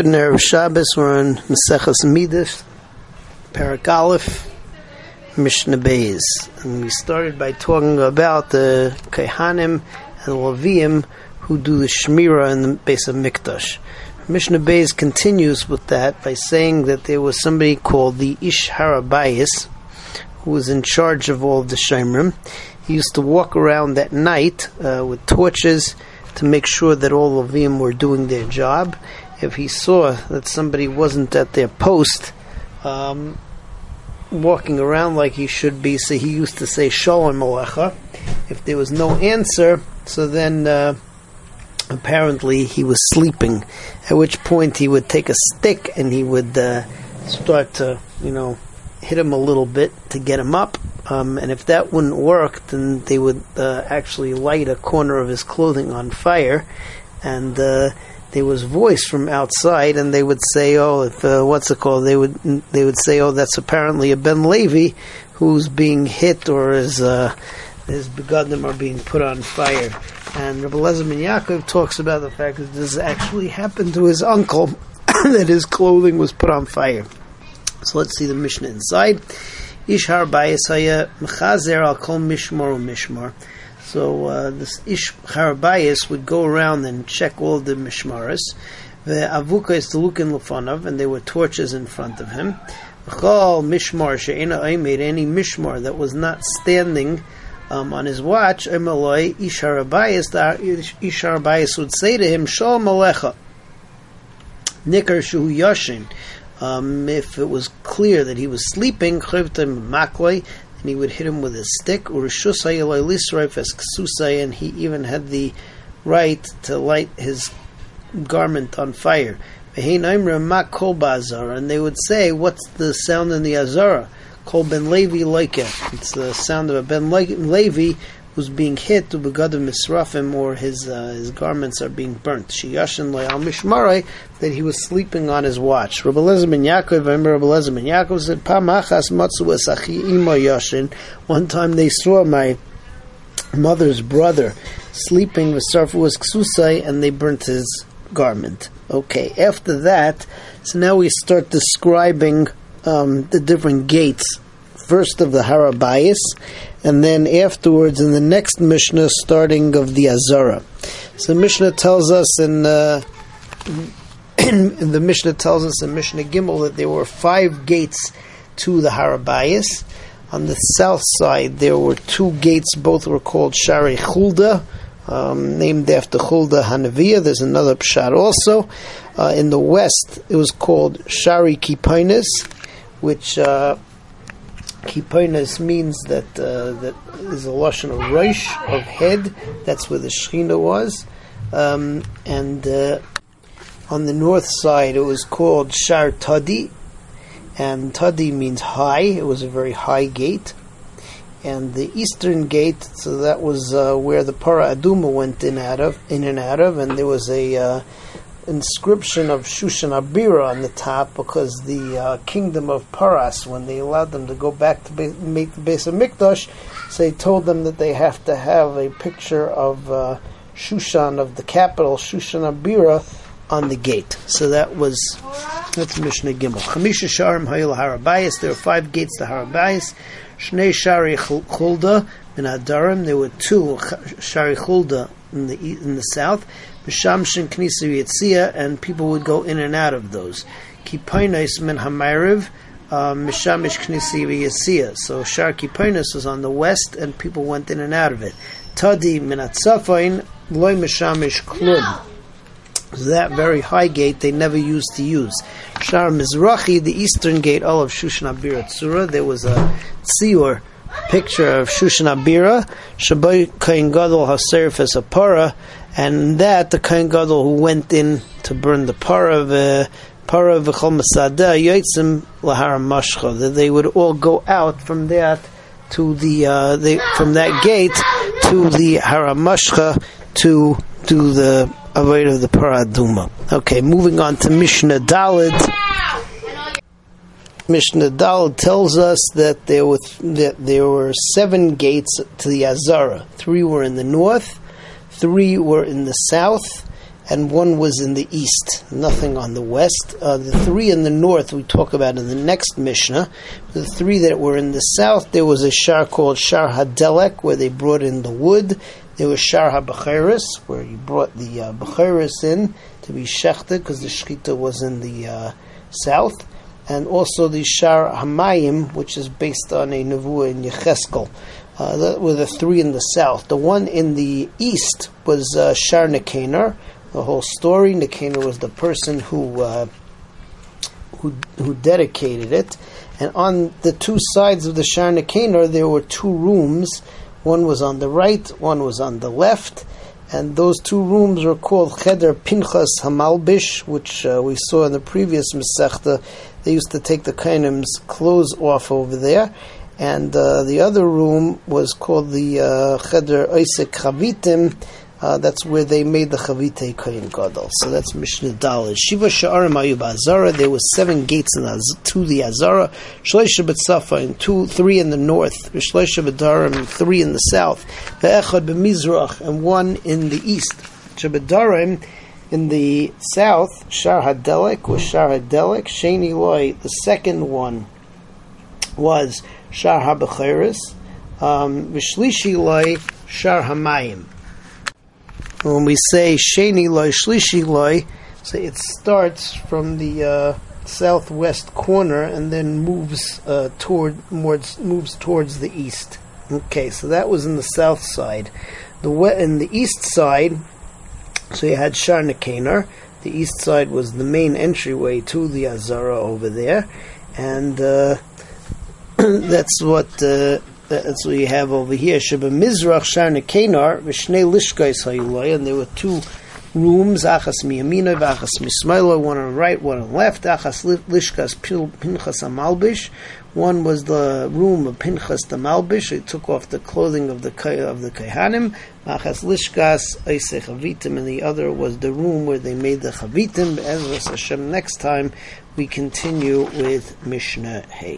Good Erev Shabbos. We're on Maseches Middos, Parak Aleph, Mishnah Beis, and we started by talking about the Kehanim and the Leviim who do the Shmira in the Bais Hamikdash. Mishnah Beis continues with that by saying that there was somebody called the Ish Harabayis who was in charge of all the Shemrim. He used to walk around at night uh, with torches to make sure that all them were doing their job if he saw that somebody wasn't at their post, um, walking around like he should be, so he used to say Shalom Alecha. If there was no answer, so then uh, apparently he was sleeping. At which point he would take a stick and he would uh, start to, you know, hit him a little bit to get him up. Um, and if that wouldn't work, then they would uh, actually light a corner of his clothing on fire, and uh, there was voice from outside, and they would say, "Oh, if uh, what's it called?" They would they would say, "Oh, that's apparently a Ben Levi who's being hit or his uh, his begodim are being put on fire." And Rabbi Lezim Yaakov talks about the fact that this actually happened to his uncle, that his clothing was put on fire. So let's see the Mishnah inside. Ishar Bayasaya Mechazer al Kol Mishmor Mishmor. So uh, this Ish Harabayas would go around and check all the mishmaras. The avuka is to look in Lefanav, and there were torches in front of him. Chol mishmar she'ena made any mishmar that was not standing um, on his watch. Emaloi Ish Harabayas. Ish would say to him, Shalom Alecha. Nikar shu yashin. Um, if it was clear that he was sleeping, makloi, and he would hit him with a stick, and he even had the right to light his garment on fire. And they would say, What's the sound in the Azara? Kol ben Levi Loike. It's the sound of a ben Levi who's being hit to begadim misrafim or his uh, his garments are being burnt. Shiyashin al mishmarai that he was sleeping on his watch. Rabbi Lezer ben Yaakov, I remember Rabbi Lezer ben Yaakov said, "Pamachas matzu esachi ima yashin." One time they saw my mother's brother sleeping with was ksusai, and they burnt his garment. Okay, after that, so now we start describing um, the different gates. First of the Harabayas, and then afterwards in the next Mishnah, starting of the Azara. So the Mishnah tells us in, uh, in the Mishnah tells us in Mishnah Gimel that there were five gates to the Harabayas. On the south side, there were two gates. Both were called Shari Chulda, um, named after Chulda Hanavia. There's another pshat also. Uh, in the west, it was called Shari Kiponis, which uh, Kiponis means that uh, that is a lashon of rosh of head. That's where the Shechina was, um, and uh, on the north side it was called Shar Tadi, and Tadi means high. It was a very high gate, and the eastern gate. So that was uh, where the Para Aduma went in out of, in and out of, and there was a uh, inscription of Shushan Abira on the top because the uh, kingdom of Paras, when they allowed them to go back to be- make the Bais Hamikdash, so they told them that they have to have a picture of uh, Shushan of the capital, Shushan Abira, on the gate. So that was that's Mishnah Gimel. Chamisha Sharim Hayil Harabayas. There were five gates to Harabayas. Shnei Shari Chulda in Adarim. There were two Shari Chulda in the in the south. Mishamshin Knisa Yitzia, and people would go in and out of those. Kipainais min Hamayriv, uh, Mishamish Knisi Yitzia. So Shar Kipainais was on the west, and people went in and out of it. Tadi min Atzafain, Loy Mishamish Klum. That very high gate they never used to use. Shar Mizrachi, the eastern gate, all of Shushan Abir there was a tzior picture of Shushan Abira, Shabbai Kain Gadol HaSerif as a and that the Kain Gadol who went in to burn the para of para v'chol masada yotzim lahara mashcha that they would all go out from that to the uh, from that gate to the haramashcha to do the avoid of the paraduma. Okay, moving on to Mishnah Dalit. Mishnah Dal tells us that there were that there were seven gates to the Azara. Three were in the north, three were in the south, and one was in the east, nothing on the west. Uh, the three in the north we talk about in the next Mishnah. The three that were in the south, there was a shar called Shar Hadelek, where they brought in the wood. There was Shar HaBachiris, where you brought the uh, in to be shechted, because the Shechita was in the uh, south. And also the Shar Hamayim, which is based on a Nevuah in Yecheskel. Uh, that were the three in the south. The one in the east was uh, Shar the whole story. Nicanor was the person who uh, who who dedicated it, and on the two sides of the Shar Nicanor there were two rooms. One was on the right, one was on the left, and those two rooms were called Cheder Pinchas Hamalbish, which uh, we saw in the previous Masechta. They used to take the Kainim's clothes off over there. And uh, the other room was called the uh, Cheder Eisei Chavitim, uh, that's where they made the Chavite Kohen Gadol. So that's Mishnah Daled. Shiva Sha'arim Ayub Azara. There were seven gates in Az- to the Azara. Shloisha B'Tzafa and two, three in the north. Shloisha B'Darim, three in the south. Ve'echad B'Mizrach and one in the east. Shabadarim in the south. Shar Hadelek was Shar Hadelek. Sheni Loi. The second one was Shar HaBechiris. Um, Vishlishi Loi Shar Hamayim when we say Sheni Loi, Shlishi Loi, so it starts from the uh, southwest corner and then moves uh, toward moves towards the east. Okay, so that was in the south side. The we- in the east side, so you had Shar The east side was the main entryway to the Azara over there, and uh, that's what uh, that's what you have over here. Sheba Mizrach Shar Nicanor, Vishnei Lishkais Hayulay, and there were two rooms, Achas Miyamina, Achas Mismaila, one on the right, one on the left, Achas Lishkas Pinchas Amalbish. One was the room of Pinchas the Malbish. He took off the clothing of the of the Kehanim. Achas Lishkas Eisei Chavitim, and the other was the room where they made the Chavitim. Ezra Hashem. Next time we continue with Mishnah Hay.